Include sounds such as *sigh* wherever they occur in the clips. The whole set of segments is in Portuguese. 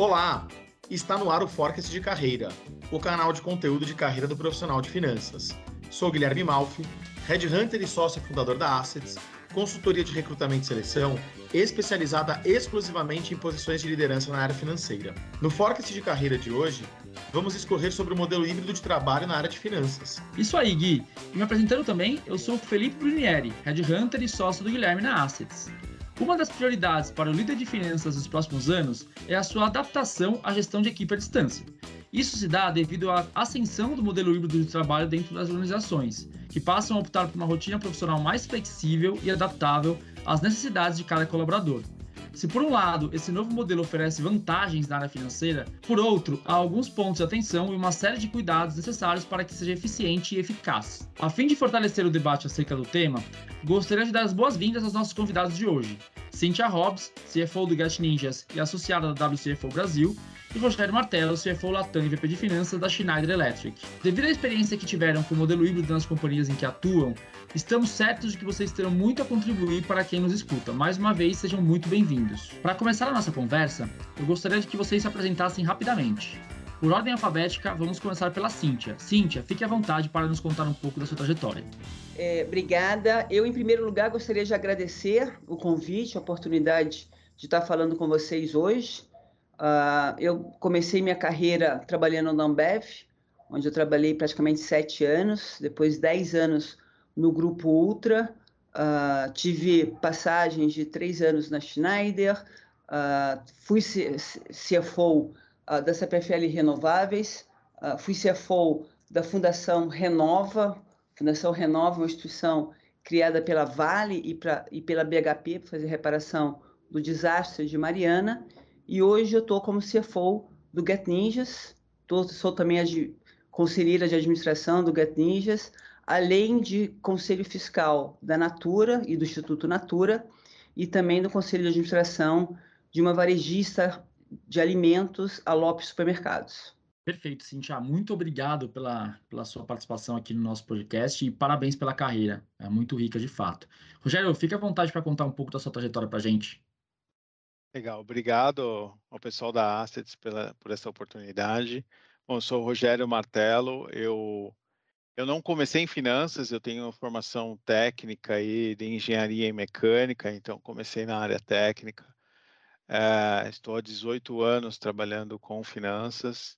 Olá! Está no ar o Forecast de Carreira, o canal de conteúdo de carreira do profissional de finanças. Sou Guilherme Malfi, Headhunter e sócio fundador da Assets, consultoria de recrutamento e seleção, especializada exclusivamente em posições de liderança na área financeira. No Forecast de Carreira de hoje, vamos escorrer sobre o modelo híbrido de trabalho na área de finanças. Isso aí, Gui. E me apresentando também, eu sou Felipe Brunieri, Headhunter e sócio do Guilherme na Assets. Uma das prioridades para o líder de finanças nos próximos anos é a sua adaptação à gestão de equipe à distância. Isso se dá devido à ascensão do modelo híbrido de trabalho dentro das organizações, que passam a optar por uma rotina profissional mais flexível e adaptável às necessidades de cada colaborador. Se por um lado esse novo modelo oferece vantagens na área financeira, por outro, há alguns pontos de atenção e uma série de cuidados necessários para que seja eficiente e eficaz. A fim de fortalecer o debate acerca do tema, gostaria de dar as boas-vindas aos nossos convidados de hoje. Cynthia Hobbs, CFO do Get Ninjas e associada da WCFO Brasil, e Rogério Martelo, CFO Latam e VP de Finanças da Schneider Electric. Devido à experiência que tiveram com o modelo híbrido nas companhias em que atuam, estamos certos de que vocês terão muito a contribuir para quem nos escuta. Mais uma vez, sejam muito bem-vindos. Para começar a nossa conversa, eu gostaria de que vocês se apresentassem rapidamente. Por ordem alfabética, vamos começar pela Cíntia. Cíntia, fique à vontade para nos contar um pouco da sua trajetória. É, obrigada. Eu, em primeiro lugar, gostaria de agradecer o convite, a oportunidade de estar falando com vocês hoje. Uh, eu comecei minha carreira trabalhando na Ambev, onde eu trabalhei praticamente sete anos, depois dez anos no Grupo Ultra, uh, tive passagens de três anos na Schneider, uh, fui CFO da CPFL Renováveis, fui CFO da Fundação Renova, Fundação Renova, uma instituição criada pela Vale e, pra, e pela BHP para fazer reparação do desastre de Mariana, e hoje eu estou como CFO do Get Ninjas, tô, sou também a de, conselheira de administração do Get Ninjas, além de conselho fiscal da Natura e do Instituto Natura, e também do conselho de administração de uma varejista de alimentos, a Lopes Supermercados. Perfeito, Cintia. Muito obrigado pela, pela sua participação aqui no nosso podcast e parabéns pela carreira. É muito rica, de fato. Rogério, fique à vontade para contar um pouco da sua trajetória para a gente. Legal, obrigado ao pessoal da Assets pela, por essa oportunidade. Bom, eu sou o Rogério Martelo, eu, eu não comecei em finanças, eu tenho formação técnica aí de engenharia e mecânica, então comecei na área técnica. É, estou há 18 anos trabalhando com finanças.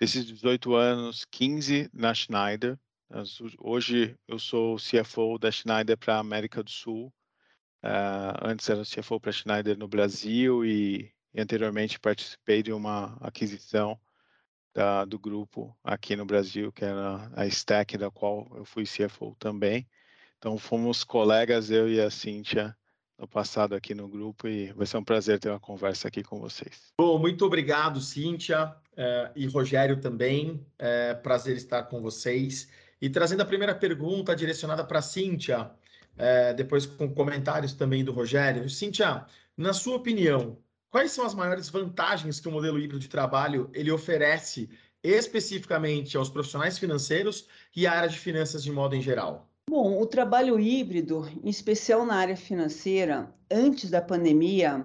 Desses 18 anos, 15 na Schneider. Hoje eu sou CFO da Schneider para a América do Sul. Uh, antes era CFO para Schneider no Brasil e, e, anteriormente participei de uma aquisição da, do grupo aqui no Brasil, que era a Stack, da qual eu fui CFO também. Então fomos colegas, eu e a Cíntia, no passado aqui no grupo e vai ser um prazer ter uma conversa aqui com vocês. Bom, muito obrigado, Cíntia uh, e Rogério também. É prazer estar com vocês. E trazendo a primeira pergunta direcionada para a Cíntia, é, depois com comentários também do Rogério. Cintia, na sua opinião, quais são as maiores vantagens que o modelo híbrido de trabalho ele oferece especificamente aos profissionais financeiros e à área de finanças de modo em geral? Bom, o trabalho híbrido, em especial na área financeira, antes da pandemia,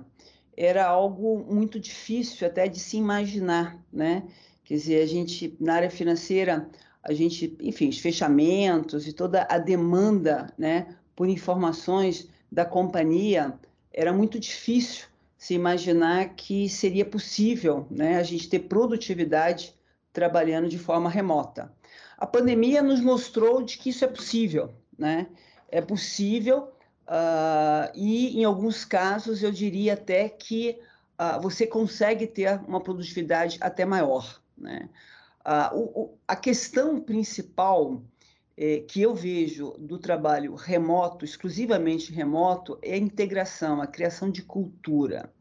era algo muito difícil até de se imaginar, né? Quer dizer, a gente, na área financeira, a gente, enfim, os fechamentos e toda a demanda, né, por informações da companhia, era muito difícil se imaginar que seria possível né, a gente ter produtividade trabalhando de forma remota. A pandemia nos mostrou de que isso é possível, né? É possível uh, e, em alguns casos, eu diria até que uh, você consegue ter uma produtividade até maior, né? Uh, o, a questão principal é, que eu vejo do trabalho remoto, exclusivamente remoto, é a integração, a criação de cultura.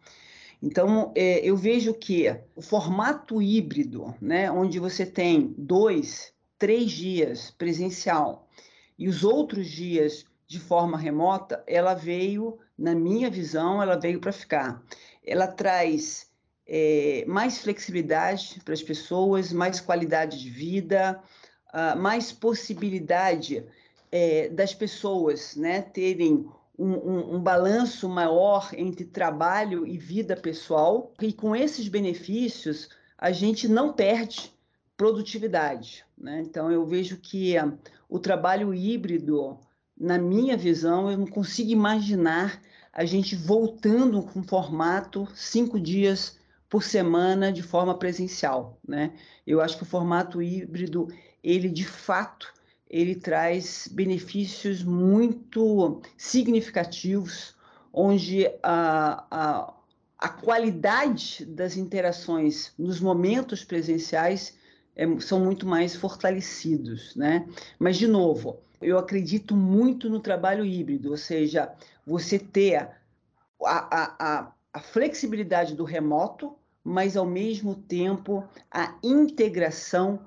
Então, é, eu vejo que o formato híbrido, né, onde você tem dois, três dias presencial e os outros dias de forma remota, ela veio, na minha visão, ela veio para ficar. Ela traz é, mais flexibilidade para as pessoas, mais qualidade de vida, uh, mais possibilidade é, das pessoas né, terem um, um, um, balanço maior entre trabalho e vida pessoal, e com esses benefícios a gente não perde produtividade. Né? Então, eu vejo que uh, o trabalho híbrido, na minha visão, eu não consigo imaginar a gente voltando com formato cinco dias por semana de forma presencial. Né? Eu acho que o formato híbrido, ele de fato, ele traz benefícios muito significativos, onde a, a, a qualidade das interações nos momentos presenciais é, são muito mais fortalecidos, né? Mas, de novo, eu acredito muito no trabalho híbrido, ou seja, você ter a, a, a, a flexibilidade do remoto, mas, ao mesmo tempo, a integração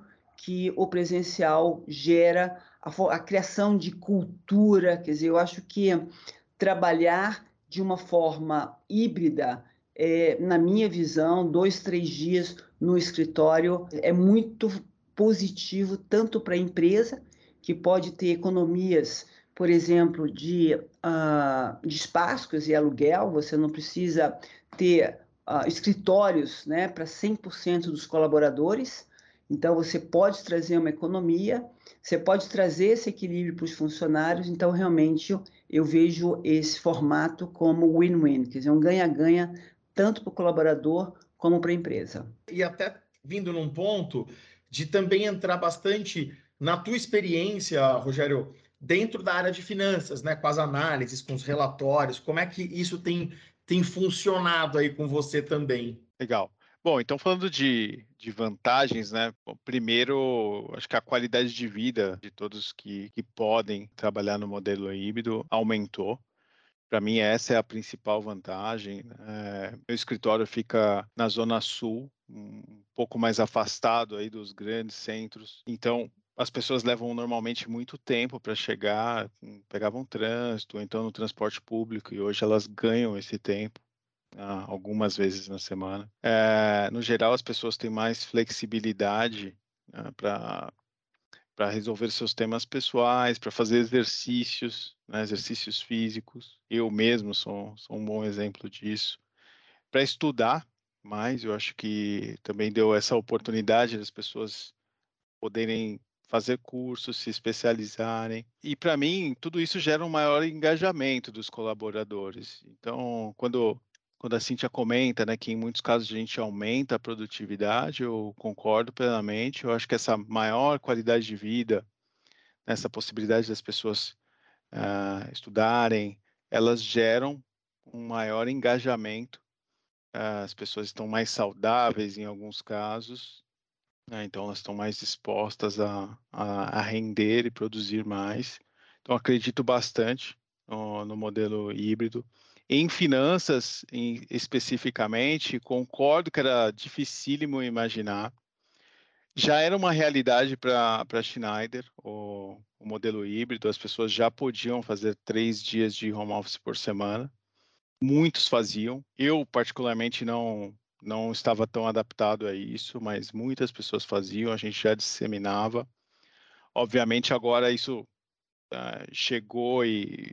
que o presencial gera, a, a criação de cultura, quer dizer, eu acho que trabalhar de uma forma híbrida, é, na minha visão, dois, três dias no escritório é muito positivo tanto para a empresa, que pode ter economias, por exemplo, de, uh, de espaços e aluguel, você não precisa ter uh, escritórios né, para 100% dos colaboradores, então você pode trazer uma economia, você pode trazer esse equilíbrio para os funcionários, então realmente eu vejo esse formato como win-win, quer dizer, um ganha-ganha tanto para o colaborador como para a empresa. E até vindo num ponto de também entrar bastante na tua experiência, Rogério, dentro da área de finanças, né, com as análises, com os relatórios, como é que isso tem, tem funcionado aí com você também? Legal. Bom, então falando de, de vantagens, né? Bom, primeiro, acho que a qualidade de vida de todos que, que podem trabalhar no modelo híbrido aumentou. Para mim, essa é a principal vantagem. É, meu escritório fica na Zona Sul, um pouco mais afastado aí dos grandes centros. Então, as pessoas levam normalmente muito tempo para chegar, pegavam trânsito, então no transporte público, e hoje elas ganham esse tempo. Ah, algumas vezes na semana. É, no geral, as pessoas têm mais flexibilidade né, para para resolver seus temas pessoais, para fazer exercícios, né, exercícios físicos. Eu mesmo sou, sou um bom exemplo disso. Para estudar mais, eu acho que também deu essa oportunidade das pessoas poderem fazer cursos, se especializarem. E para mim, tudo isso gera um maior engajamento dos colaboradores. Então, quando quando a Cintia comenta, né, que em muitos casos a gente aumenta a produtividade, eu concordo plenamente. Eu acho que essa maior qualidade de vida, essa possibilidade das pessoas uh, estudarem, elas geram um maior engajamento. Uh, as pessoas estão mais saudáveis em alguns casos, né, então elas estão mais dispostas a, a, a, render e produzir mais. Então acredito bastante no, no modelo híbrido. Em finanças, em, especificamente, concordo que era dificílimo imaginar. Já era uma realidade para Schneider, o, o modelo híbrido, as pessoas já podiam fazer três dias de home office por semana. Muitos faziam. Eu, particularmente, não, não estava tão adaptado a isso, mas muitas pessoas faziam, a gente já disseminava. Obviamente, agora isso uh, chegou e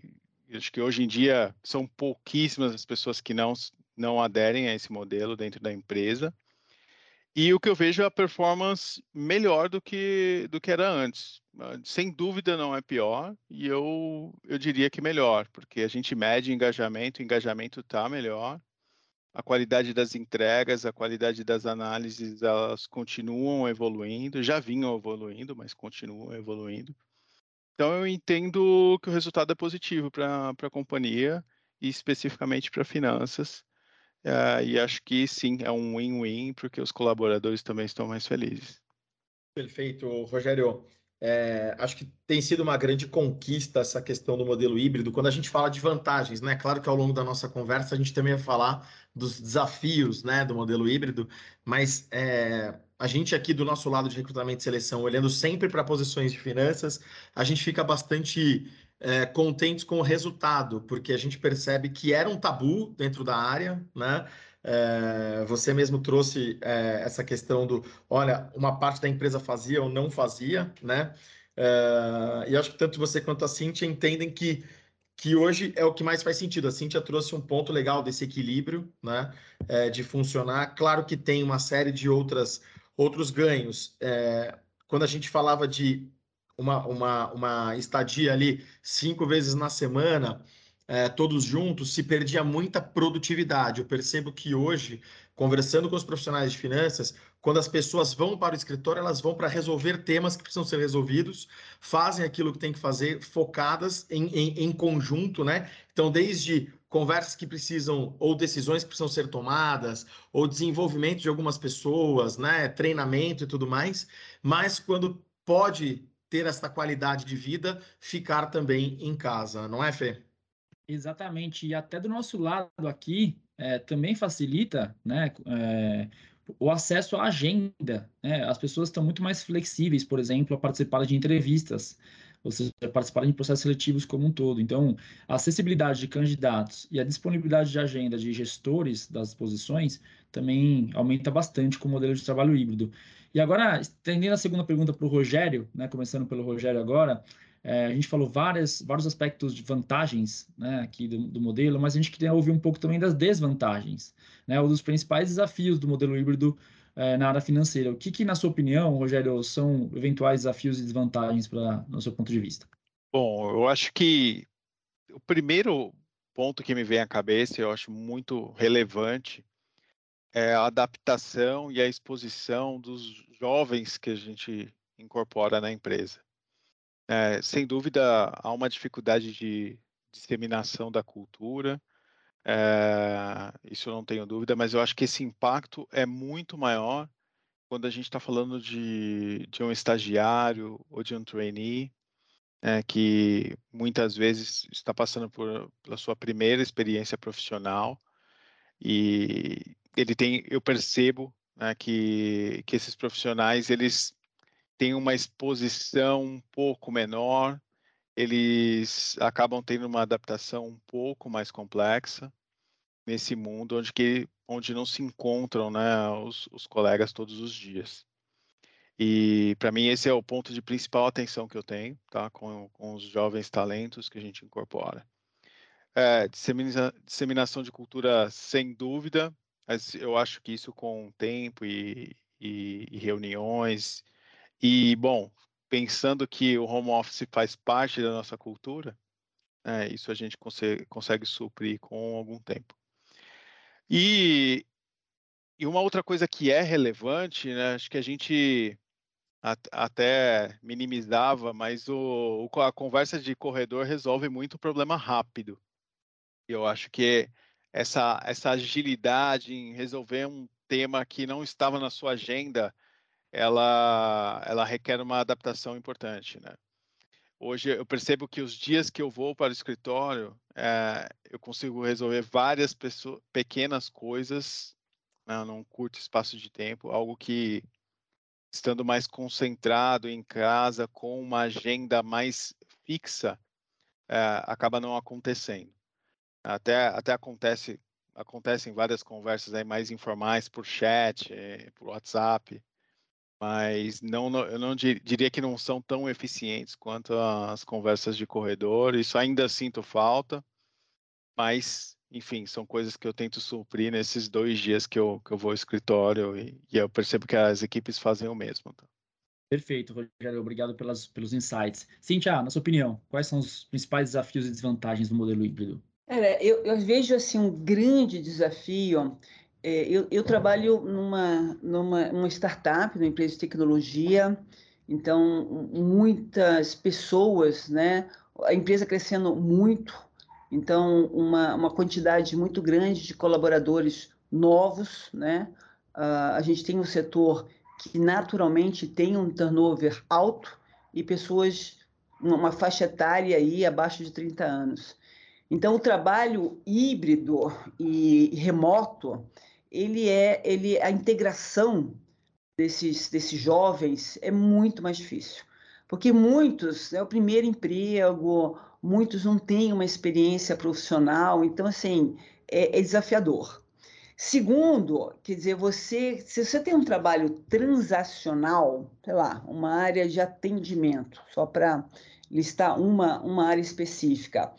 acho que hoje em dia são pouquíssimas as pessoas que não, não aderem a esse modelo dentro da empresa. E o que eu vejo é a performance melhor do que, do que era antes. Ah, sem dúvida não é pior, e eu, eu diria que melhor, porque a gente mede engajamento, o engajamento está melhor, a qualidade das entregas, a qualidade das análises, elas continuam evoluindo, já vinham evoluindo, mas continuam evoluindo. Então eu entendo que o resultado é positivo para a companhia e especificamente para finanças. Uh, e acho que sim, é um win-win, porque os colaboradores também estão mais felizes. Perfeito, Rogério. É, acho que tem sido uma grande conquista essa questão do modelo híbrido. Quando a gente fala de vantagens, né? Claro que ao longo da nossa conversa a gente também vai falar dos desafios, né, do modelo híbrido, mas é, a gente aqui do nosso lado de recrutamento e seleção, olhando sempre para posições de finanças, a gente fica bastante é, contentes com o resultado, porque a gente percebe que era um tabu dentro da área, né? É, você mesmo trouxe é, essa questão do, olha, uma parte da empresa fazia ou não fazia, né? É, e acho que tanto você quanto a Cintia entendem que que hoje é o que mais faz sentido. A Cintia trouxe um ponto legal desse equilíbrio, né, é, de funcionar. Claro que tem uma série de outras, outros ganhos. É, quando a gente falava de uma, uma, uma estadia ali cinco vezes na semana, é, todos juntos, se perdia muita produtividade. Eu percebo que hoje, conversando com os profissionais de finanças, quando as pessoas vão para o escritório, elas vão para resolver temas que precisam ser resolvidos, fazem aquilo que tem que fazer, focadas em, em, em conjunto, né? Então, desde conversas que precisam, ou decisões que precisam ser tomadas, ou desenvolvimento de algumas pessoas, né? Treinamento e tudo mais, mas quando pode ter essa qualidade de vida, ficar também em casa, não é, Fê? Exatamente, e até do nosso lado aqui é, também facilita né, é, o acesso à agenda. Né? As pessoas estão muito mais flexíveis, por exemplo, a participar de entrevistas, ou seja, participar de processos seletivos como um todo. Então, a acessibilidade de candidatos e a disponibilidade de agenda de gestores das posições também aumenta bastante com o modelo de trabalho híbrido. E agora, estendendo a segunda pergunta para o Rogério, né, começando pelo Rogério agora, é, a gente falou várias, vários aspectos de vantagens né, aqui do, do, modelo, mas a gente queria ouvir um pouco também das desvantagens, né, um dos principais desafios do modelo híbrido é, na área financeira. O que, que, na sua opinião, Rogério, são eventuais desafios e desvantagens para no seu ponto de vista? Bom, eu acho que o primeiro ponto que me vem à cabeça, eu acho muito relevante, é a adaptação e a exposição dos jovens que a gente incorpora na empresa. É, sem dúvida, há uma dificuldade de disseminação da cultura, é, isso eu não tenho dúvida, mas eu acho que esse impacto é muito maior quando a gente está falando de, de um estagiário ou de um trainee, é, que muitas vezes está passando por, pela sua primeira experiência profissional e ele tem, eu percebo né, que, que esses profissionais eles têm uma exposição um pouco menor, eles acabam tendo uma adaptação um pouco mais complexa nesse mundo onde, que, onde não se encontram né, os, os colegas todos os dias. E para mim esse é o ponto de principal atenção que eu tenho, tá, com, com os jovens talentos que a gente incorpora. É, dissemina, disseminação de cultura, sem dúvida, mas eu acho que isso com tempo e, e, e reuniões e, bom, pensando que o home office faz parte da nossa cultura, é, isso a gente consegue, consegue suprir com algum tempo. E, e uma outra coisa que é relevante, né, acho que a gente até minimizava, mas o, a conversa de corredor resolve muito problema rápido. Eu acho que essa, essa agilidade em resolver um tema que não estava na sua agenda ela, ela requer uma adaptação importante, né? Hoje eu percebo que os dias que eu vou para o escritório, é, eu consigo resolver várias pessoas, pequenas coisas né, num curto espaço de tempo, algo que estando mais concentrado em casa, com uma agenda mais fixa, é, acaba não acontecendo. Até, até acontece acontecem várias conversas aí mais informais por chat, por WhatsApp, mas não, não, eu não diria que não são tão eficientes quanto as conversas de corredor. Isso ainda sinto falta, mas, enfim, são coisas que eu tento suprir nesses dois dias que eu, que eu vou ao escritório e, e eu percebo que as equipes fazem o mesmo. Tá? Perfeito, Rogério. Obrigado pelas, pelos insights. Cintia, na sua opinião, quais são os principais desafios e desvantagens do modelo híbrido? É, eu, eu vejo assim um grande desafio é, eu, eu, trabalho numa, numa uma startup, numa empresa de tecnologia, então muitas pessoas, né? A empresa crescendo muito, então uma, uma quantidade muito grande de colaboradores novos, né? Uh, a gente tem um setor que naturalmente tem um turnover alto e pessoas uma faixa etária aí abaixo de 30 anos. Então o trabalho híbrido e remoto ele é ele a integração desses desses jovens é muito mais difícil. Porque muitos é o primeiro emprego muitos não têm uma experiência profissional então assim é, é desafiador. Segundo quer dizer você se você tem um trabalho transacional sei lá uma área de atendimento só para listar uma uma área específica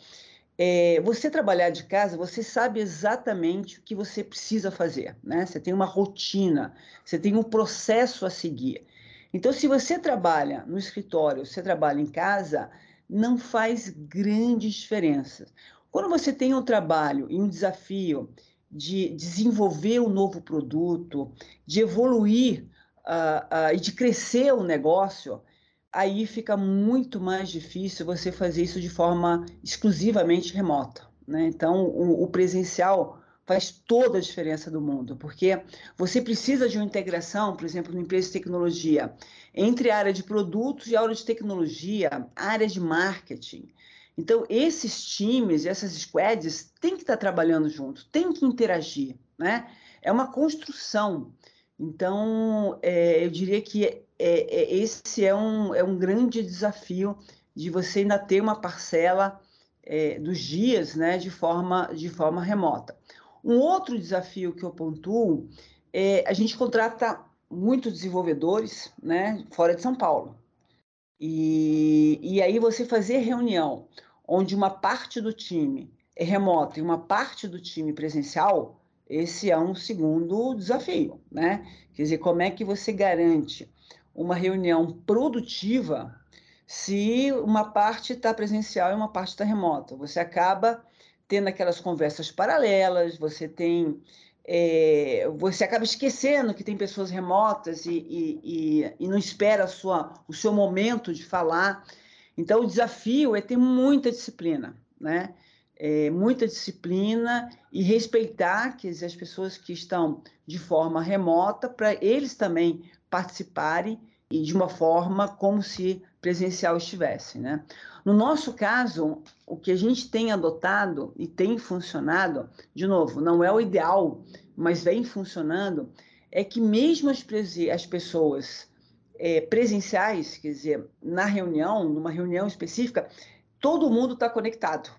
é, você trabalhar de casa, você sabe exatamente o que você precisa fazer, né? Você tem uma rotina, você tem um processo a seguir. Então, se você trabalha no escritório, você trabalha em casa, não faz grande diferença. Quando você tem um trabalho e um desafio de desenvolver um novo produto, de evoluir uh, uh, e de crescer o negócio, aí fica muito mais difícil você fazer isso de forma exclusivamente remota. Né? Então, o, o presencial faz toda a diferença do mundo, porque você precisa de uma integração, por exemplo, numa empresa de tecnologia, entre a área de produtos e a área de tecnologia, a área de marketing. Então, esses times, essas squads, têm que estar trabalhando juntos, têm que interagir, né? É uma construção. Então, é, eu diria que é, é, esse é um, é um grande desafio de você ainda ter uma parcela é, dos dias né, de, forma, de forma remota. Um outro desafio que eu pontuo é a gente contrata muitos desenvolvedores né, fora de São Paulo. E, e aí você fazer reunião onde uma parte do time é remota e uma parte do time presencial, esse é um segundo desafio, né? Quer dizer, como é que você garante uma reunião produtiva se uma parte está presencial e uma parte está remota? Você acaba tendo aquelas conversas paralelas, você tem. É, você acaba esquecendo que tem pessoas remotas e, e, e, e não espera sua, o seu momento de falar. Então, o desafio é ter muita disciplina, né? É, muita disciplina e respeitar que as pessoas que estão de forma remota, para eles também participarem e de uma forma como se presencial estivesse, né? No nosso caso, o que a gente tem adotado e tem funcionado, de novo, não é o ideal, mas vem funcionando, é que mesmo as, as pessoas é, presenciais, quer dizer, na reunião, numa reunião específica, todo mundo está conectado,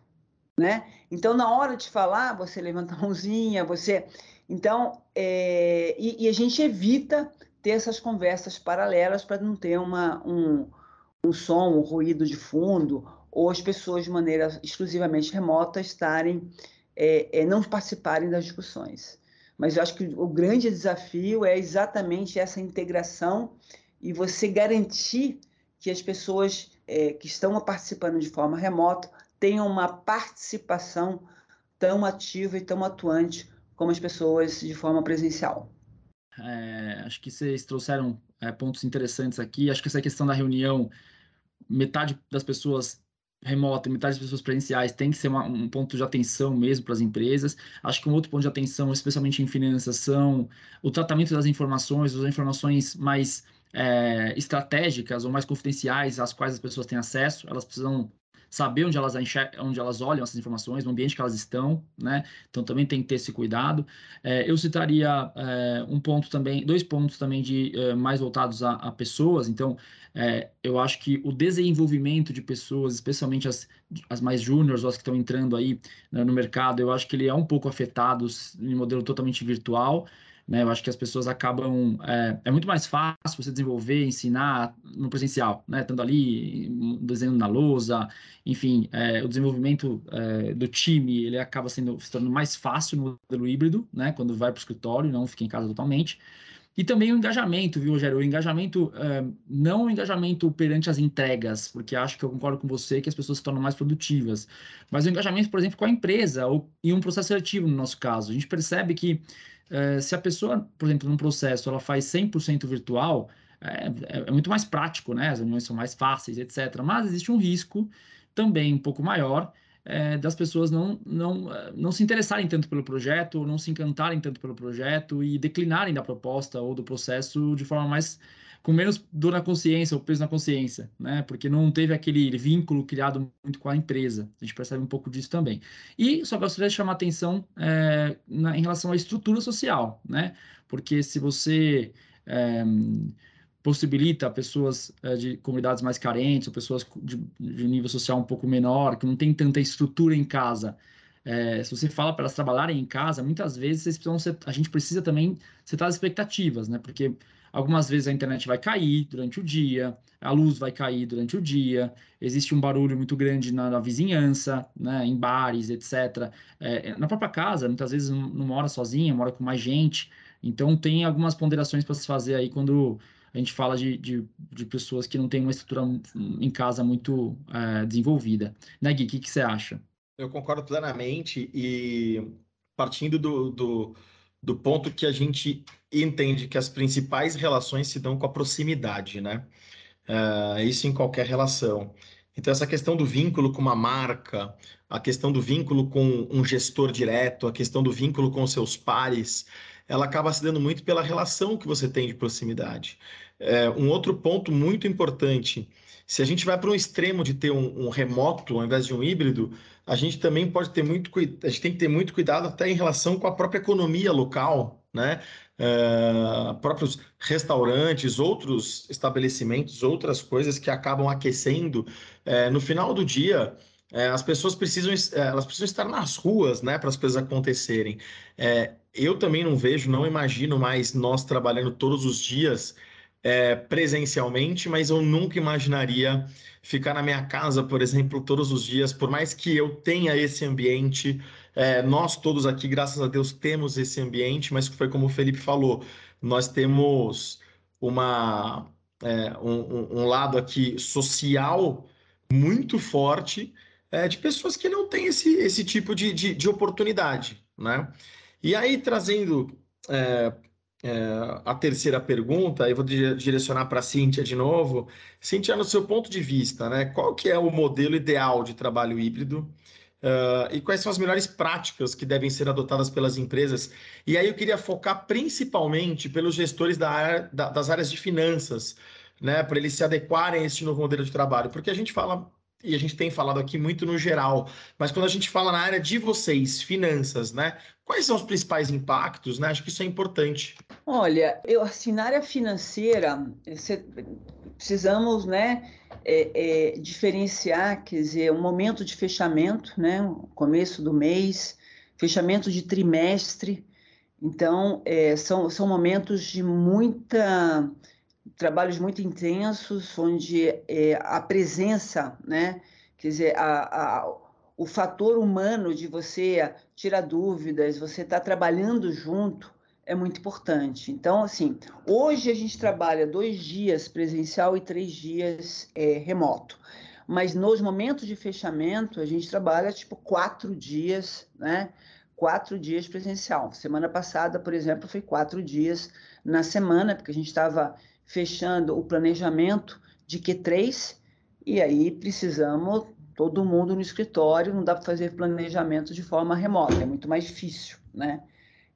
né? Então, na hora de falar, você levanta a mãozinha, você... Então, é... e, e, a gente evita ter essas conversas paralelas para não ter uma, um, um som, um ruído de fundo, ou as pessoas de maneira exclusivamente remota estarem, é, é, não participarem das discussões. Mas eu acho que o grande desafio é exatamente essa integração e você garantir que as pessoas é, que estão participando de forma remota tenham uma participação tão ativa e tão atuante como as pessoas de forma presencial. É, acho que vocês trouxeram é, pontos interessantes aqui. Acho que essa questão da reunião, metade das pessoas remota metade das pessoas presenciais tem que ser uma, um ponto de atenção mesmo para as empresas. Acho que um outro ponto de atenção, especialmente em finanças, são o tratamento das informações, as informações mais é, estratégicas ou mais confidenciais às quais as pessoas têm acesso. Elas precisam saber onde elas, onde elas olham essas informações, no ambiente que elas estão, né? Então também tem que ter esse cuidado. É, eu citaria é, um ponto também, dois pontos também de é, mais voltados a, a pessoas. Então, é, eu acho que o desenvolvimento de pessoas, especialmente as, as mais júniores, as que estão entrando aí né, no mercado, eu acho que ele é um pouco afetado em modelo totalmente virtual. Né? Eu acho que as pessoas acabam. É, é, muito mais fácil você desenvolver, ensinar no presencial, né? Estando ali, desenhando na lousa, enfim, é, o desenvolvimento é, do time ele acaba sendo se tornando mais fácil no modelo híbrido, né? Quando vai para o escritório, não fica em casa totalmente. E também o engajamento, viu, Rogério? O engajamento, é, não o engajamento perante as entregas, porque acho que eu concordo com você que as pessoas se tornam mais produtivas, mas o engajamento, por exemplo, com a empresa ou em um processo seletivo, no nosso caso. A gente percebe que é, se a pessoa, por exemplo, num processo, ela faz 100% virtual, é, é, é, muito mais prático, né? As reuniões são mais fáceis, etc. Mas existe um risco também um pouco maior é, das pessoas não, não, não se interessarem tanto pelo projeto, ou não se encantarem tanto pelo projeto e declinarem da proposta ou do processo de forma mais com menos dor na consciência ou peso na consciência, né? Porque não teve aquele vínculo criado muito com a empresa. A gente percebe um pouco disso também. E só gostaria de chamar atenção é, na, em relação à estrutura social, né? Porque se você é, possibilita pessoas é, de comunidades mais carentes ou pessoas de, de, nível social um pouco menor, que não tem tanta estrutura em casa, é, se você fala para elas trabalharem em casa, muitas vezes ser, a gente precisa também setar as expectativas, né? Porque algumas vezes a internet vai cair durante o dia, a luz vai cair durante o dia, existe um barulho muito grande na, na vizinhança, né? Em bares, etc. É, na própria casa, muitas vezes não, não mora sozinha, mora com mais gente. Então tem algumas ponderações para se fazer aí quando a gente fala de, de, de, pessoas que não têm uma estrutura em casa muito é, desenvolvida. Né, Gui, o que, que você acha? Eu concordo plenamente e partindo do, do, do ponto que a gente entende que as principais relações se dão com a proximidade, né? Uh, isso em qualquer relação. Então, essa questão do vínculo com uma marca, a questão do vínculo com um gestor direto, a questão do vínculo com seus pares, ela acaba se dando muito pela relação que você tem de proximidade. É, um outro ponto muito importante, se a gente vai para um extremo de ter um, um, remoto ao invés de um híbrido, a gente também pode ter muito a gente tem que ter muito cuidado até em relação com a própria economia local, né? Uh, próprios restaurantes, outros estabelecimentos, outras coisas que acabam aquecendo. Uh, no final do dia, uh, as pessoas precisam, elas precisam estar nas ruas, né, para as coisas acontecerem. eu também não vejo, não imagino mais nós trabalhando todos os dias é, presencialmente, mas eu nunca imaginaria ficar na minha casa, por exemplo, todos os dias, por mais que eu tenha esse ambiente. É, nós todos aqui, graças a Deus, temos esse ambiente, mas foi como o Felipe falou, nós temos uma, é, um, um, lado aqui social muito forte é, de pessoas que não têm esse, esse tipo de, de, de oportunidade, né? E aí, trazendo é, é, a terceira pergunta, eu vou direcionar para a Cíntia de novo. Cíntia, no seu ponto de vista, né, qual que é o modelo ideal de trabalho híbrido? Uh, e quais são as melhores práticas que devem ser adotadas pelas empresas? E aí eu queria focar principalmente pelos gestores da área, da, das áreas de finanças, né, para eles se adequarem a esse novo modelo de trabalho, porque a gente fala e a gente tem falado aqui muito no geral, mas quando a gente fala na área de vocês, finanças, né? Quais são os principais impactos, né? Acho que isso é importante. Olha, eu assim, na área financeira, precisamos, né, é, é, diferenciar, quer dizer, um momento de fechamento, né? Começo do mês, fechamento de trimestre. Então, é, são, são momentos de muita trabalhos muito intensos, onde é, a presença, né, quer dizer, a, a, o fator humano de você tirar dúvidas, você estar tá trabalhando junto, é muito importante. Então, assim, hoje a gente trabalha dois dias presencial e três dias é, remoto. Mas nos momentos de fechamento, a gente trabalha tipo quatro dias, né? Quatro dias presencial. Semana passada, por exemplo, foi quatro dias na semana, porque a gente estava fechando o planejamento de Q3 e aí precisamos todo mundo no escritório, não dá para fazer planejamento de forma remota, é muito mais difícil, né?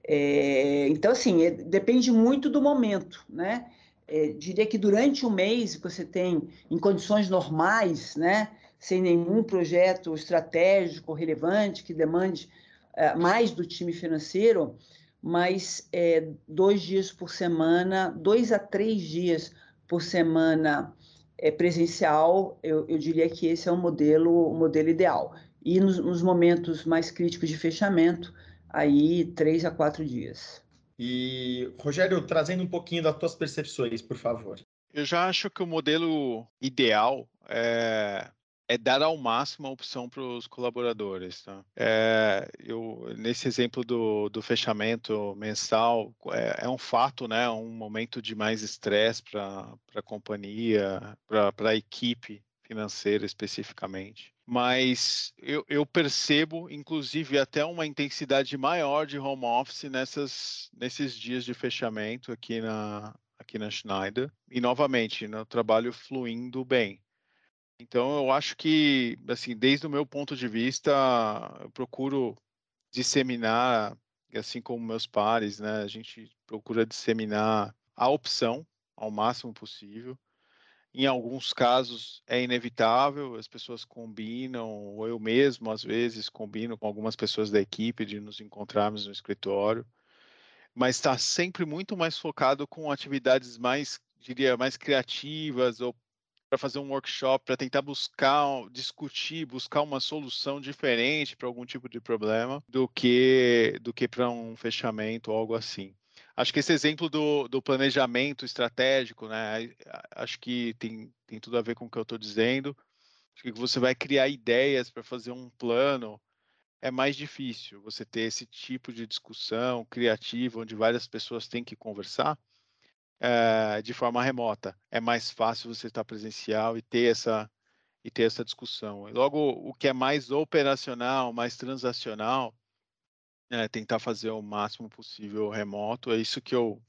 É, então, assim, é, depende muito do momento, né? É, diria que durante um mês você tem, em condições normais, né? Sem nenhum projeto estratégico relevante que demande é, mais do time financeiro, mas é, dois dias por semana, dois a três dias por semana é, presencial, eu, eu, diria que esse é o modelo, o modelo ideal. E nos, nos, momentos mais críticos de fechamento, aí três a quatro dias. E, Rogério, trazendo um pouquinho das tuas percepções, por favor. Eu já acho que o modelo ideal é é dar ao máximo a opção para os colaboradores. Tá? É, eu, nesse exemplo do, do fechamento mensal, é, é, um fato, né, um momento de mais estresse para a companhia, para a equipe financeira especificamente. Mas eu, eu, percebo, inclusive, até uma intensidade maior de home office nessas, nesses dias de fechamento aqui na, aqui na Schneider. E, novamente, no trabalho fluindo bem. Então, eu acho que, assim, desde o meu ponto de vista, eu procuro disseminar, assim como meus pares, né? A gente procura disseminar a opção ao máximo possível. Em alguns casos é inevitável, as pessoas combinam, ou eu mesmo, às vezes, combino com algumas pessoas da equipe de nos encontrarmos no escritório, mas está sempre muito mais focado com atividades mais, diria, mais criativas ou para fazer um workshop, para tentar buscar, discutir, buscar uma solução diferente para algum tipo de problema do que do que para um fechamento ou algo assim. Acho que esse exemplo do, do planejamento estratégico, né? Acho que tem, tem tudo a ver com o que eu estou dizendo. Acho que você vai criar ideias para fazer um plano é mais difícil você ter esse tipo de discussão criativa onde várias pessoas têm que conversar é, de forma remota. É mais fácil você estar presencial e ter essa e ter essa discussão. E logo, o que é mais operacional, mais transacional, é tentar fazer o máximo possível remoto. É isso que eu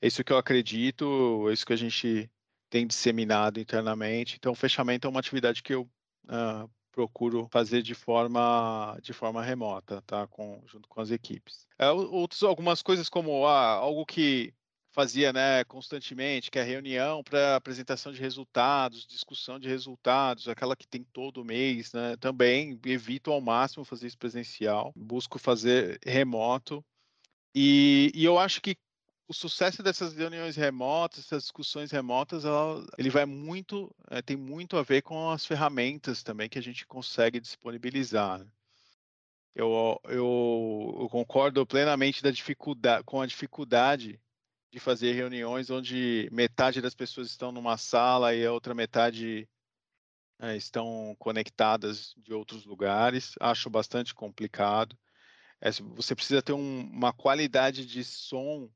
é isso que eu acredito, é isso que a gente tem disseminado internamente. Então, fechamento é uma atividade que eu uh, procuro fazer de forma de forma remota, tá? Com, junto com as equipes. É, outros, algumas coisas como ah, algo que fazia né, constantemente, que é a reunião para apresentação de resultados, discussão de resultados, aquela que tem todo mês, né? Também evito ao máximo fazer isso presencial, busco fazer remoto. E, e eu acho que o sucesso dessas reuniões remotas, essas discussões remotas, ela, ele vai muito, é, tem muito a ver com as ferramentas também que a gente consegue disponibilizar. Né? Eu, eu, eu, concordo plenamente da dificuldade, com a dificuldade de fazer reuniões onde metade das pessoas estão numa sala e a outra metade é, estão conectadas de outros lugares. Acho bastante complicado. É, você precisa ter um, uma qualidade de som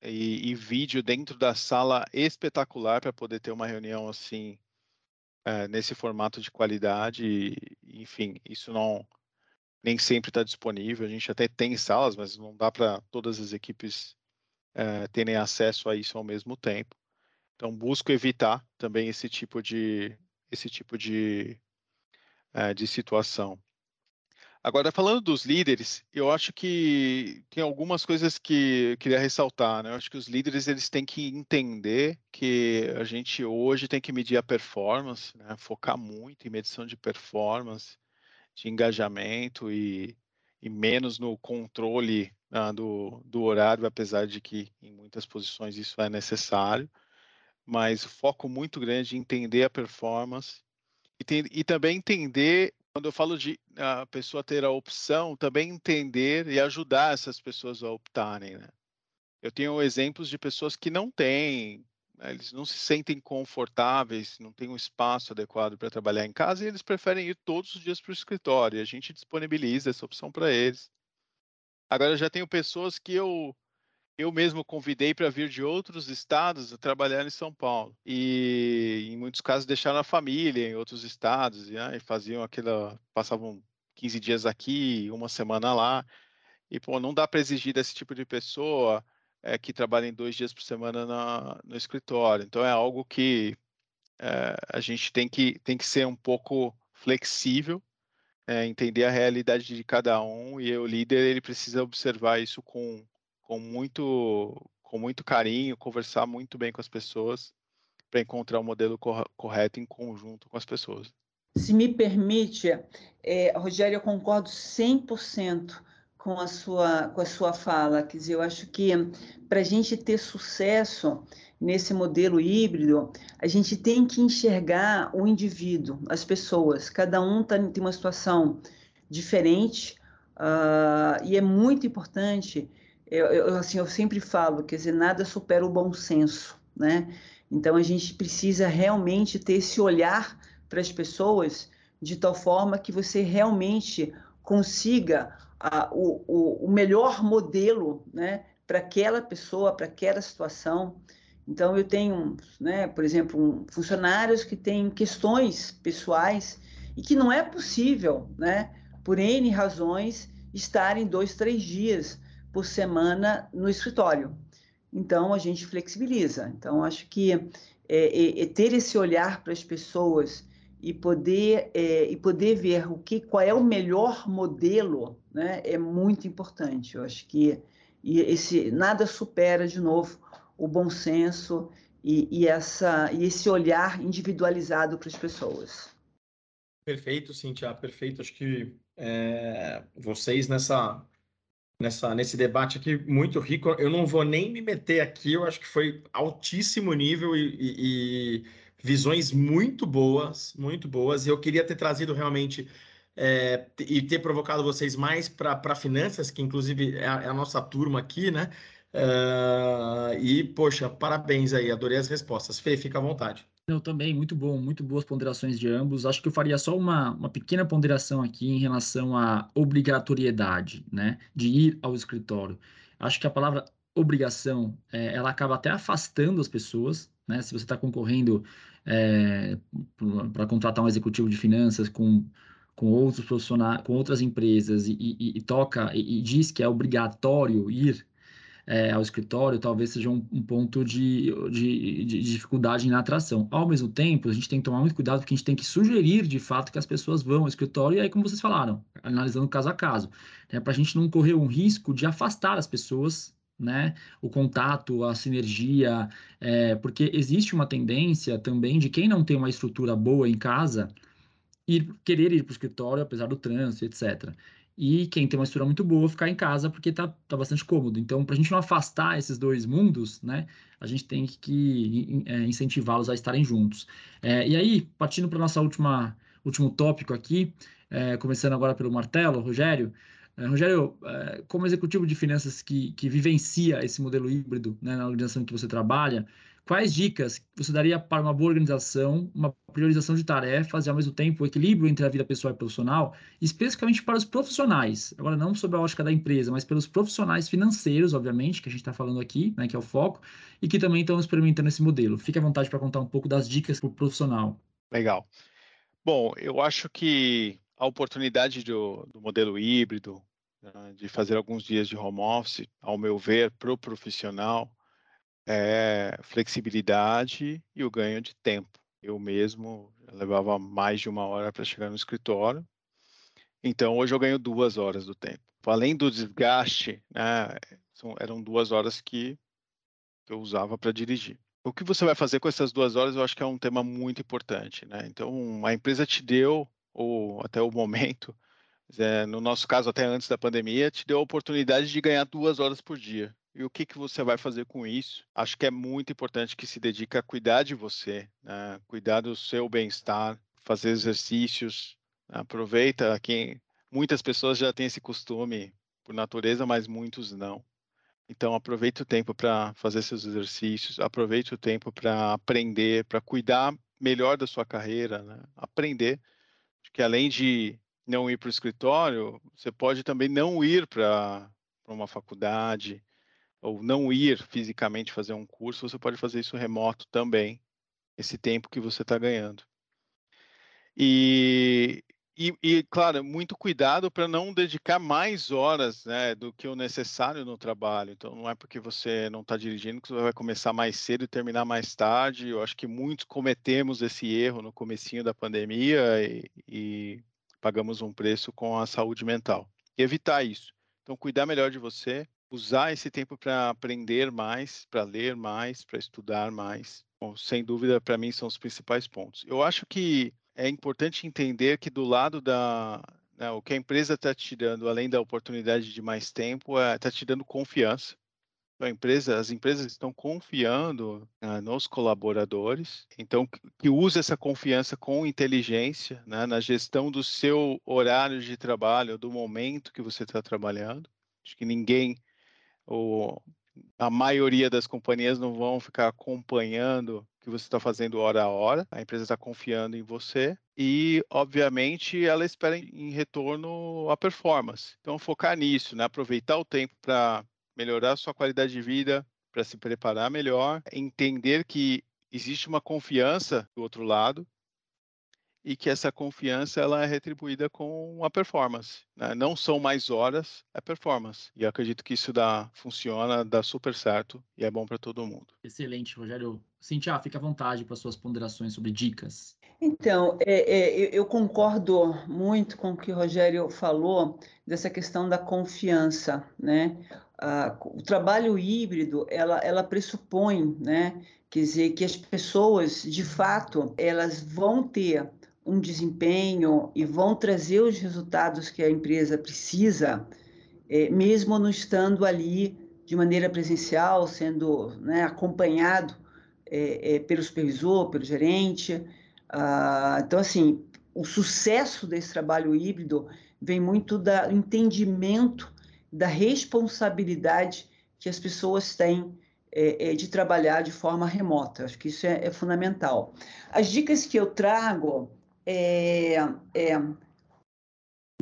e, e, vídeo dentro da sala espetacular para poder ter uma reunião assim é, nesse formato de qualidade. E, enfim, isso não nem sempre está disponível. A gente até tem salas, mas não dá para todas as equipes é, terem acesso a isso ao mesmo tempo. Então, busco evitar também esse tipo de, esse tipo de, é, de situação. Agora, falando dos líderes, eu acho que tem algumas coisas que eu queria ressaltar. Né? Eu acho que os líderes eles têm que entender que a gente hoje tem que medir a performance, né? focar muito em medição de performance, de engajamento e, e menos no controle ah, do, do horário, apesar de que em muitas posições isso é necessário, mas foco muito grande em entender a performance e, tem, e também entender, quando eu falo de a pessoa ter a opção, também entender e ajudar essas pessoas a optarem. Né? Eu tenho exemplos de pessoas que não têm, né, eles não se sentem confortáveis, não têm um espaço adequado para trabalhar em casa e eles preferem ir todos os dias para o escritório. E a gente disponibiliza essa opção para eles. Agora, eu já tenho pessoas que eu eu mesmo convidei para vir de outros estados a trabalhar em São Paulo. E em muitos casos deixaram a família em outros estados né, e faziam aquela. passavam 15 dias aqui, uma semana lá. E pô, não dá para exigir desse tipo de pessoa é, que trabalha em dois dias por semana na, no escritório. Então é algo que é, a gente tem que, tem que ser um pouco flexível é, entender a realidade de cada um e o líder ele precisa observar isso com, com muito com muito carinho, conversar muito bem com as pessoas para encontrar o modelo correto em conjunto com as pessoas. Se me permite, é, Rogério, eu concordo 100% com a sua com a sua fala. Quer dizer, eu acho que para a gente ter sucesso nesse modelo híbrido, a gente tem que enxergar o indivíduo, as pessoas. Cada um tá, tem uma situação diferente uh, e é muito importante. Eu, eu, assim, eu sempre falo, quer dizer, nada supera o bom senso, né? Então a gente precisa realmente ter esse olhar para as pessoas de tal forma que você realmente consiga o, o, o melhor modelo, né? Para aquela pessoa, para aquela situação. Então, eu tenho, né, por exemplo, um, funcionários que têm questões pessoais e que não é possível, né, por N razões, estarem dois, três dias por semana no escritório. Então, a gente flexibiliza. Então, acho que é, é, é ter esse olhar para as pessoas e poder, é, e poder ver o que, qual é o melhor modelo né, é muito importante. Eu acho que e esse, nada supera, de novo, o bom senso e, e, essa, e esse olhar individualizado para as pessoas. Perfeito, Cintia, perfeito. Acho que é, vocês nessa, nessa, nesse debate aqui muito rico, eu não vou nem me meter aqui, eu acho que foi altíssimo nível e, e, e visões muito boas, muito boas. E eu queria ter trazido realmente é, e ter provocado vocês mais para finanças, que inclusive é a, é a, nossa turma aqui, né? Uh, e, poxa, parabéns aí, adorei as respostas. Fê, fica à vontade. Eu também, muito bom, muito boas ponderações de ambos. Acho que eu faria só uma, uma pequena ponderação aqui em relação à obrigatoriedade, né, de ir ao escritório. Acho que a palavra obrigação, é, ela acaba até afastando as pessoas, né, se você está concorrendo é, para contratar um executivo de finanças com com outros profissionais, com outras empresas e, e, e toca e, e, diz que é obrigatório ir é, ao escritório, talvez seja um, um ponto de, de, de, dificuldade na atração. Ao mesmo tempo, a gente tem que tomar muito cuidado porque a gente tem que sugerir de fato que as pessoas vão ao escritório e aí, como vocês falaram, analisando caso a caso, né, para a gente não correr um risco de afastar as pessoas né? O contato, a sinergia, é, porque existe uma tendência também de quem não tem uma estrutura boa em casa ir querer ir para o escritório, apesar do trânsito, etc. E quem tem uma estrutura muito boa ficar em casa porque está tá bastante cômodo. Então, para a gente não afastar esses dois mundos, né, a gente tem que é, incentivá-los a estarem juntos. É, e aí, partindo para o nosso último tópico aqui, é, começando agora pelo martelo, Rogério, é, Rogério, é, como executivo de finanças que, que vivencia esse modelo híbrido né, na organização que você trabalha, quais dicas você daria para uma boa organização, uma priorização de tarefas e, ao mesmo tempo, o equilíbrio entre a vida pessoal e profissional, especificamente para os profissionais? Agora, não sobre a ótica da empresa, mas pelos profissionais financeiros, obviamente, que a gente está falando aqui, né, que é o foco, e que também estão experimentando esse modelo. Fique à vontade para contar um pouco das dicas para o profissional. Legal. Bom, eu acho que a oportunidade do, do modelo híbrido, né, de fazer alguns dias de home office, ao meu ver, para o profissional, é flexibilidade e o ganho de tempo. Eu mesmo levava mais de uma hora para chegar no escritório, então hoje eu ganho duas horas do tempo. Além do desgaste, né, são, eram duas horas que eu usava para dirigir. O que você vai fazer com essas duas horas, eu acho que é um tema muito importante. Né? Então, a empresa te deu ou até o momento, *laughs* é, no nosso caso até antes da pandemia, te deu a oportunidade de ganhar duas horas por dia. E o que, que você vai fazer com isso? Acho que é muito importante que se dedique a cuidar de você, né? cuidar do seu bem-estar, fazer exercícios. Aproveita quem muitas pessoas já têm esse costume por natureza, mas muitos não. Então aproveite o tempo para fazer seus exercícios, aproveite o tempo para aprender, para cuidar melhor da sua carreira, né? aprender que além de não ir para o escritório, você pode também não ir para uma faculdade ou não ir fisicamente fazer um curso, você pode fazer isso remoto também, esse tempo que você está ganhando. E, e, e, claro, muito cuidado para não dedicar mais horas né, do que o necessário no trabalho. Então, não é porque você não está dirigindo que você vai começar mais cedo e terminar mais tarde. Eu acho que muitos cometemos esse erro no comecinho da pandemia e, e pagamos um preço com a saúde mental. E evitar isso. Então, cuidar melhor de você, usar esse tempo para aprender mais, para ler mais, para estudar mais. Bom, sem dúvida, para mim, são os principais pontos. Eu acho que é importante entender que do lado da né, o que a empresa está te dando, além da oportunidade de mais tempo, está é, tá te dando confiança. Então, empresa, as empresas estão confiando né, nos colaboradores, então que, que use essa confiança com inteligência né, na gestão do seu horário de trabalho, do momento que você está trabalhando. Acho que ninguém ou a maioria das companhias não vão ficar acompanhando que você está fazendo hora a hora. A empresa está confiando em você e, obviamente, ela espera em retorno a performance. Então, focar nisso, né? aproveitar o tempo para melhorar a sua qualidade de vida, para se preparar melhor, entender que existe uma confiança do outro lado e que essa confiança ela é retribuída com a performance. Né? Não são mais horas, é performance. E acredito que isso dá, funciona, dá super certo e é bom para todo mundo. Excelente, Rogério. Cintia, fica à vontade para suas ponderações sobre dicas. Então, é, é, eu concordo muito com o que o Rogério falou dessa questão da confiança, né? Ah, o trabalho híbrido, ela, ela pressupõe, né? Quer dizer, que as pessoas, de fato, elas vão ter um desempenho e vão trazer os resultados que a empresa precisa, é, mesmo não estando ali de maneira presencial, sendo né, acompanhado é, é, pelo supervisor, pelo gerente. Ah, então, assim, o sucesso desse trabalho híbrido vem muito do entendimento da responsabilidade que as pessoas têm é, é, de trabalhar de forma remota. Acho que isso é, é fundamental. As dicas que eu trago é, é,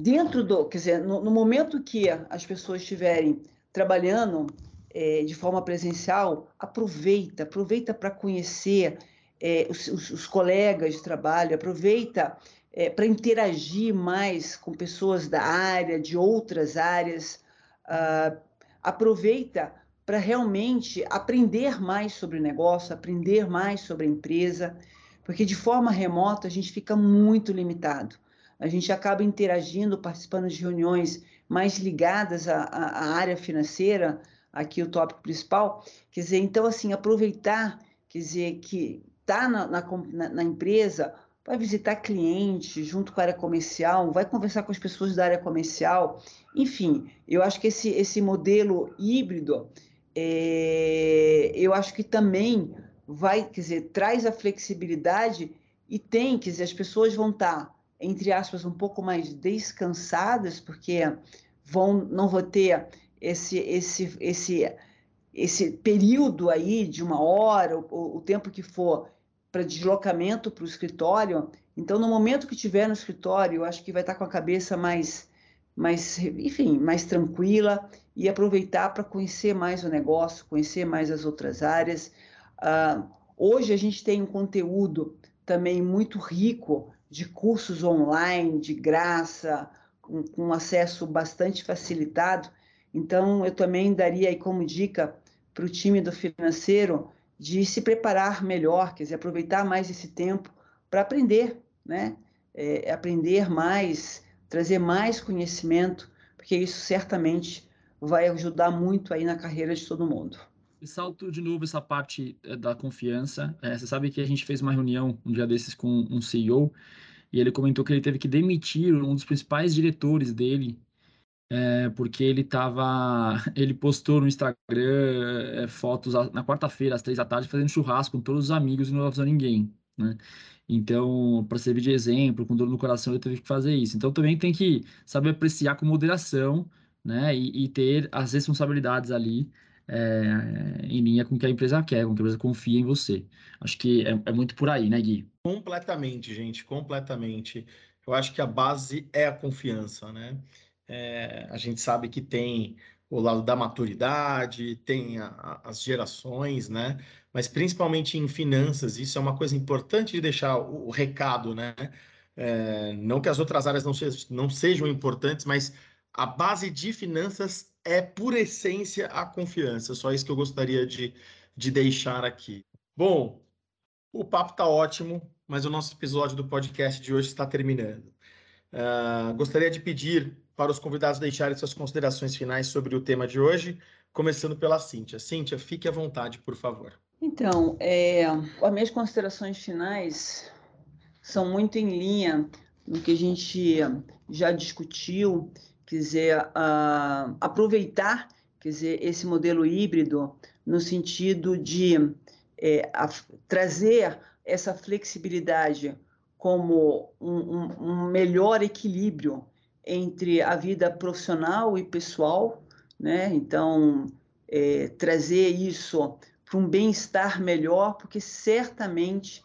dentro do, quer dizer, no, no, momento que as pessoas estiverem trabalhando é, de forma presencial, aproveita, aproveita para conhecer é, os, os, os, colegas de trabalho, aproveita é, para interagir mais com pessoas da área, de outras áreas, uh, aproveita para realmente aprender mais sobre o negócio, aprender mais sobre a empresa, porque de forma remota a gente fica muito limitado. A gente acaba interagindo, participando de reuniões mais ligadas à, à área financeira, aqui o tópico principal. Quer dizer, então, assim, aproveitar, quer dizer, que está na, na, na, empresa, vai visitar cliente junto com a área comercial, vai conversar com as pessoas da área comercial. Enfim, eu acho que esse, esse modelo híbrido, é, eu acho que também vai, quer dizer, traz a flexibilidade e tem, quer dizer, as pessoas vão estar, tá, entre aspas, um pouco mais descansadas, porque vão, não vão ter esse, esse, esse, esse período aí de uma hora, o, o tempo que for para deslocamento para o escritório. Então, no momento que estiver no escritório, eu acho que vai estar com a cabeça mais, mais enfim, mais tranquila e aproveitar para conhecer mais o negócio, conhecer mais as outras áreas. Uh, hoje a gente tem um conteúdo também muito rico de cursos online, de graça, com, com acesso bastante facilitado. Então, eu também daria aí como dica para o time do financeiro de se preparar melhor, quer dizer, aproveitar mais esse tempo para aprender, né? É, aprender mais, trazer mais conhecimento, porque isso certamente vai ajudar muito aí na carreira de todo mundo. Salto de novo essa parte eh, da confiança. É, você sabe que a gente fez uma reunião um dia desses com um CEO e ele comentou que ele teve que demitir um dos principais diretores dele é, porque ele tava, *laughs* ele postou no Instagram é, fotos na quarta-feira às três da tarde fazendo churrasco com todos os amigos e não avisou ninguém, né? Então, para servir de exemplo, com dor no coração, ele teve que fazer isso. Então, também tem que saber apreciar com moderação, né? E, e ter as responsabilidades ali é, em linha com o que a empresa quer, com que a empresa confia em você. Acho que é, é muito por aí, né, Gui? Completamente, gente, completamente. Eu acho que a base é a confiança, né? É, a gente sabe que tem o lado da maturidade, tem a, as gerações, né? Mas principalmente em finanças, isso é uma coisa importante de deixar o, o recado, né? É, não que as outras áreas não, não sejam importantes, mas a base de finanças é, por essência, a confiança. Só isso que eu gostaria de, de deixar aqui. Bom, o papo está ótimo, mas o nosso episódio do podcast de hoje está terminando. Uh, gostaria de pedir para os convidados deixarem suas considerações finais sobre o tema de hoje, começando pela Cíntia. Cíntia, fique à vontade, por favor. Então, é, as minhas considerações finais são muito em linha no que a gente já discutiu, quer dizer, uh, aproveitar quer dizer, esse modelo híbrido no sentido de é, a, trazer essa flexibilidade como um, um, um melhor equilíbrio entre a vida profissional e pessoal, né? Então, é, trazer isso para um bem-estar melhor, porque certamente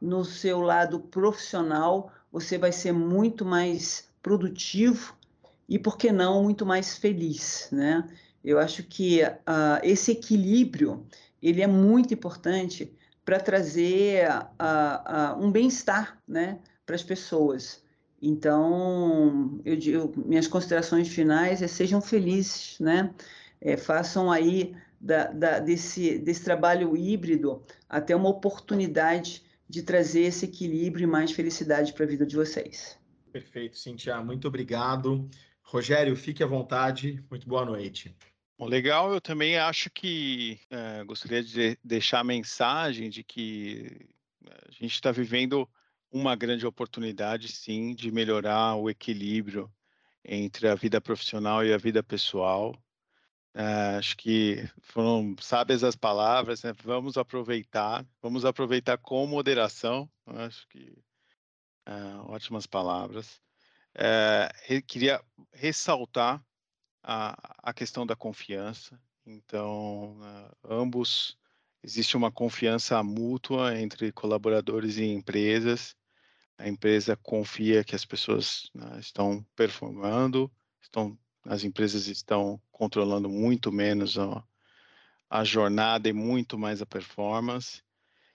no seu lado profissional você vai ser muito mais produtivo e, por que não, muito mais feliz, né? Eu acho que uh, esse equilíbrio ele é muito importante para trazer uh, uh, um bem-estar, né, para as pessoas. Então, eu digo, minhas considerações finais é sejam felizes, né? É, façam aí da, da, desse, desse trabalho híbrido até uma oportunidade de trazer esse equilíbrio e mais felicidade para a vida de vocês. Perfeito, Cintia. Muito obrigado. Rogério, fique à vontade. Muito boa noite. Bom, legal, eu também acho que é, gostaria de deixar a mensagem de que a gente está vivendo uma grande oportunidade, sim, de melhorar o equilíbrio entre a vida profissional e a vida pessoal. Uh, acho que foram sábias as palavras, né? Vamos aproveitar, vamos aproveitar com moderação. Acho que uh, ótimas palavras. Uh, queria ressaltar a, a, questão da confiança. Então, ambos existe uma confiança mútua entre colaboradores e empresas. A empresa confia que as pessoas né, estão performando, estão, as empresas estão controlando muito menos a, a jornada e muito mais a performance.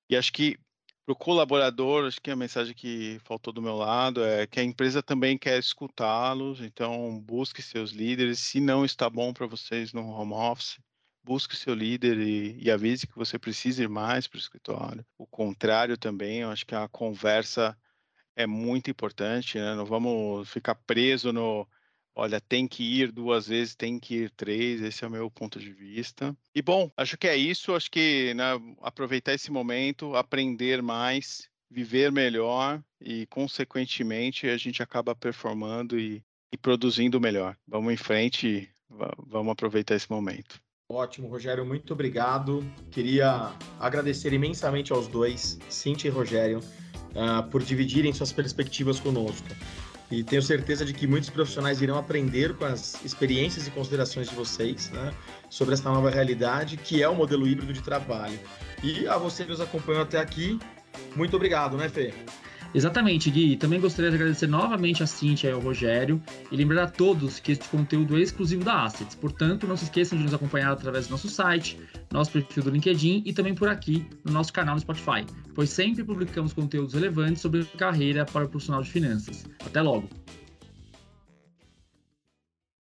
E acho que para o colaborador, acho que a mensagem que faltou do meu lado é que a empresa também quer escutá-los, então busque seus líderes. Se não está bom para vocês no home office, busque seu líder e, e avise que você precisa ir mais para o escritório. O contrário também, eu acho que a conversa é muito importante, né? Não vamos ficar preso no, olha, tem que ir duas vezes, tem que ir três, esse é o meu ponto de vista. E bom, acho que é isso, acho que né, aproveitar esse momento, aprender mais, viver melhor e, consequentemente, a gente acaba performando e, e produzindo melhor. Vamos em frente, vamos aproveitar esse momento. Ótimo, Rogério, muito obrigado. Queria agradecer imensamente aos dois, Cintia e Rogério, uh, por dividirem suas perspectivas conosco. E tenho certeza de que muitos profissionais irão aprender com as experiências e considerações de vocês né, sobre essa nova realidade que é o modelo híbrido de trabalho. E a você que nos acompanhou até aqui, muito obrigado, né, Fê? Exatamente, Gui. Também gostaria de agradecer novamente a Cintia e ao Rogério e lembrar a todos que este conteúdo é exclusivo da Assets. Portanto, não se esqueçam de nos acompanhar através do nosso site, nosso perfil do LinkedIn e também por aqui no nosso canal no Spotify, pois sempre publicamos conteúdos relevantes sobre carreira para o profissional de finanças. Até logo!